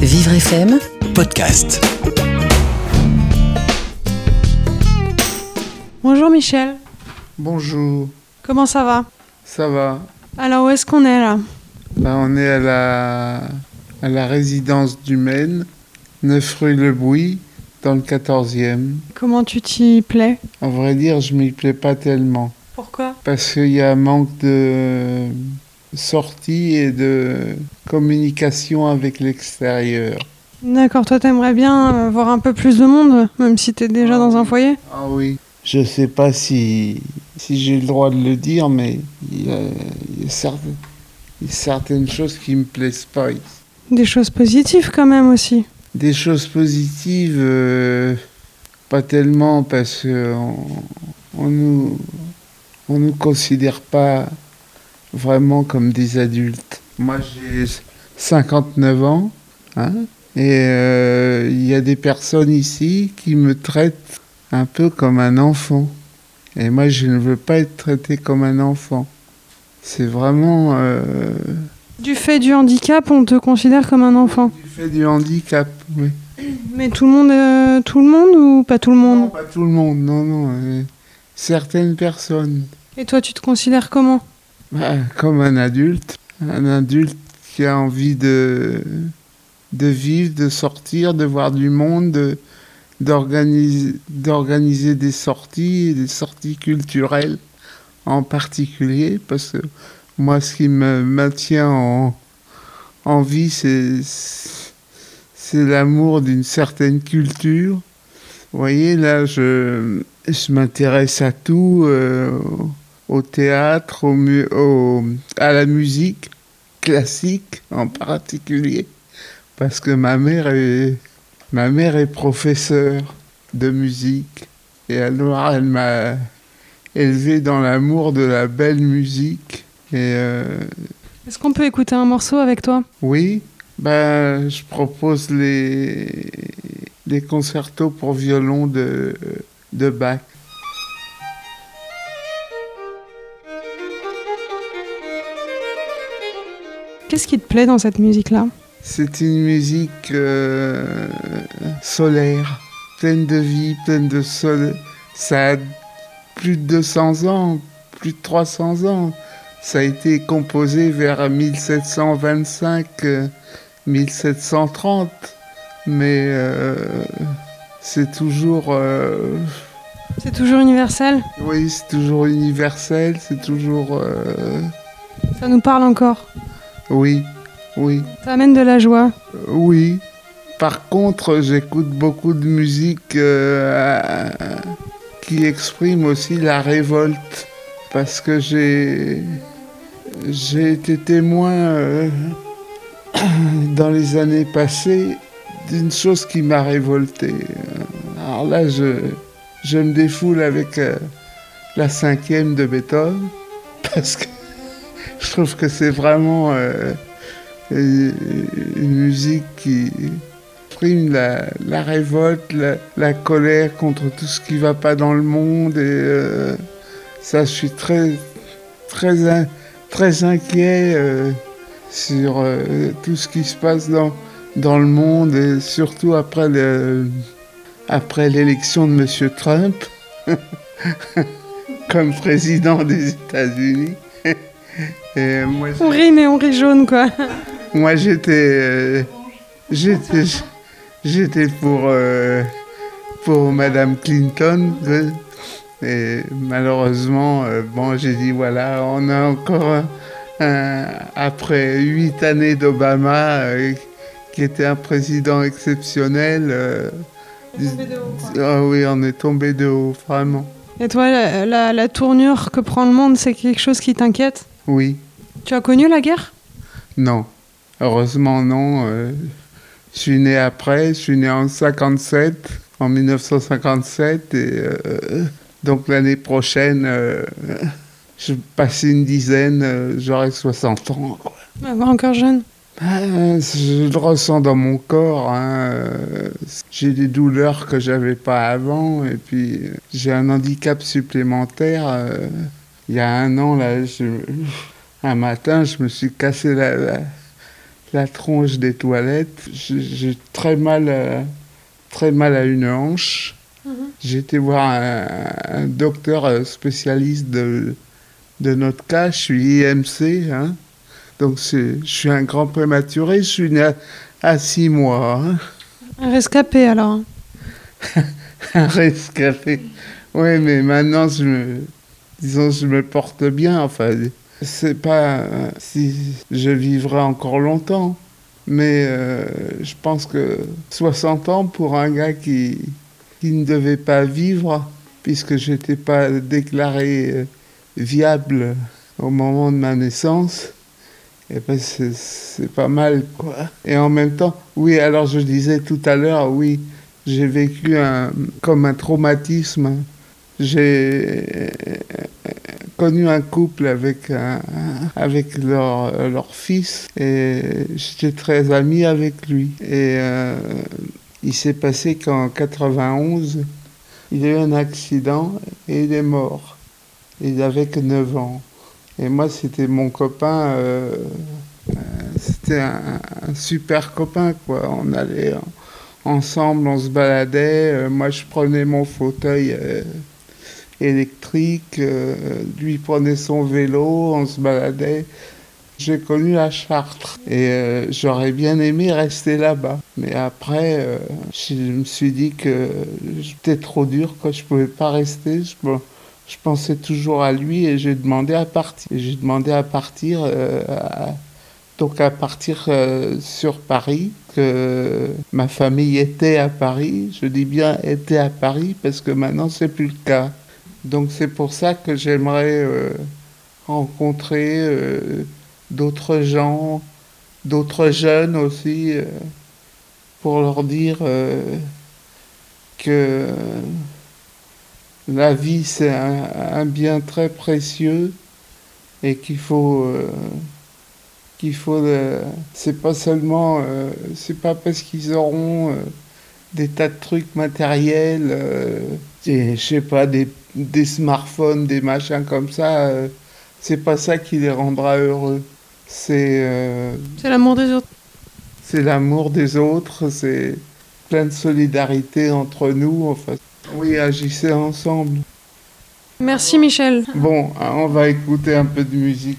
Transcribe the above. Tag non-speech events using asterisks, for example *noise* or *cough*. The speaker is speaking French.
Vivre FM, podcast. Bonjour Michel, Bonjour, comment ça va? Ça va. Alors où est-ce qu'on est là? Bah, On est à la, à la résidence du Maine, 9 rue Le Bouy, dans le 14e. Comment tu t'y plais? En vrai dire, je m'y plais pas tellement. Pourquoi? Parce qu'il y a un manque de sortie et de communication avec l'extérieur. D'accord, toi t'aimerais bien euh, voir un peu plus de monde, même si t'es déjà dans un foyer? Ah oui. Je sais pas si, si j'ai le droit de le dire, mais il y a, il y a certaines, il y a certaines choses qui me plaisent pas ici. Des choses positives quand même aussi. Des choses positives, euh, pas tellement parce que on, on nous on nous considère pas vraiment comme des adultes. Moi j'ai 59 ans, hein, et euh, il y a des personnes ici qui me traitent un peu comme un enfant. Et moi je ne veux pas être traité comme un enfant. C'est vraiment euh, Du fait du handicap, on te considère comme un enfant. du fait du handicap, oui. Mais tout le monde, euh, tout le monde ou pas tout le Non, monde pas tout le monde, non, non. certaines personnes. Et toi tu te considères comment? Comme un adulte. Un adulte qui a envie de, de vivre, de sortir, de voir du monde, de- d'organiser d'organiser des sorties, des sorties culturelles en particulier, parce que moi, ce qui me maintient en, en vie, c'est l'amour d'une certaine culture. Vous voyez, là, je, je m'intéresse à tout, euh, au théâtre, au, mu- au- à la musique classique en particulier, parce que ma mère est, ma mère est professeure de musique, et alors elle m'a élevé dans l'amour de la belle musique. Et euh, Est-ce qu'on peut écouter un morceau avec toi? Oui, ben, je propose les, les concertos pour violon de, de Bach. Qu'est-ce qui te plaît dans cette musique-là C'est une musique euh, solaire, pleine de vie, pleine de soleil. Ça a plus de 200 ans, plus de 300 ans. Ça a été composé vers 1725, euh, 1730. Mais euh, c'est toujours... euh, C'est toujours universel oui, c'est toujours universel, c'est toujours... euh, Ça nous parle encore oui, oui. Ça amène de la joie Oui. Par contre, j'écoute beaucoup de musique euh, qui exprime aussi la révolte. Parce que j'ai j'ai été témoin euh, *coughs* dans les années passées d'une chose qui m'a révolté. Alors là, je, je me défoule avec euh, la cinquième de Beethoven. *laughs* Parce que je trouve que c'est vraiment euh, une une musique qui exprime la, révolte, la, colère contre tout ce qui va pas dans le monde. Et euh, ça, je suis très, très, très inquiet euh, sur euh, tout ce qui se passe dans, dans le monde et surtout après le, après l'élection de M. Trump *laughs* comme président des États-Unis. Et moi, On rit mais on rit jaune quoi moi, j'étais, euh, j'étais, j'étais pour euh, pour Madame Clinton. Et malheureusement, euh, bon, j'ai dit voilà, on a encore un- après huit années d'Obama, qui était un président exceptionnel. euh, ah oui, on est tombé de haut, vraiment. Et toi, la, la- la tournure que prend le monde, c'est quelque chose qui t'inquiète? Oui, Tu as connu la guerre? Non, heureusement non. euh, je suis né après, je suis né en 57, en 1957, et euh, donc l'année prochaine, euh, je passe une dizaine, euh, j'aurai 60 ans. Quoi. Ah, Encore jeune? Ben, je le ressens dans mon corps. hein, euh, J'ai des douleurs que j'avais pas avant, et puis euh, j'ai un handicap supplémentaire. Euh, Il y a un an, là, je- un matin, je me suis cassé la, la, la tronche des toilettes. J'ai très mal, très mal à une hanche. Mhm. J'ai été voir un, docteur spécialiste de, de notre cas. Je suis IMC, hein. donc je suis un grand prématuré. Je suis né à, six mois. Hein. Un rescapé alors. *laughs* un rescapé. Oui, mais maintenant, je me, disons, je me porte bien. Enfin, c'est pas si je vivrai encore longtemps, mais euh, je pense que 60 ans pour un gars qui, qui ne devait pas vivre, puisque je n'étais pas déclaré euh, viable au moment de ma naissance, et eh ben c'est pas mal, quoi. Et en même temps, oui, alors je disais tout à l'heure, oui, j'ai vécu un, comme un traumatisme. J'ai connu un couple avec, avec leur, leur, fils et j'étais très ami avec lui. Et euh, il s'est passé qu'en 91, il a eu un accident et il est mort. Il avait que 9 ans. Et moi, c'était mon copain. Euh, euh, c'était un, super copain, quoi. On allait ensemble, on se baladait. Moi, je prenais mon fauteuil électrique. lui prenait son vélo, on se baladait. J'ai connu la Chartres et j'aurais bien aimé rester là-bas. Mais après, je me suis dit que j'étais trop dur, que je pouvais pas rester. Je, pensais toujours à lui et j'ai demandé à partir. J'ai demandé à partir, euh, donc à partir euh, sur Paris, que ma famille était à Paris. Je dis bien était à Paris parce que maintenant c'est plus le cas. Donc c'est pour ça que j'aimerais euh, rencontrer d'autres gens, d'autres jeunes aussi, pour leur dire que la vie, c'est un, bien très précieux et qu'il faut. Euh, qu'il faut. Euh, c'est pas seulement. Euh, c'est pas parce qu'ils auront des tas de trucs matériels, je sais pas, des, des, smartphones, des machins comme ça, c'est pas ça qui les rendra heureux. C'est. c'est l'amour des autres. C'est l'amour des autres, c'est plein de solidarité entre nous. Enfin, oui, agissez ensemble. Merci Michel. Bon, on va écouter un peu de musique.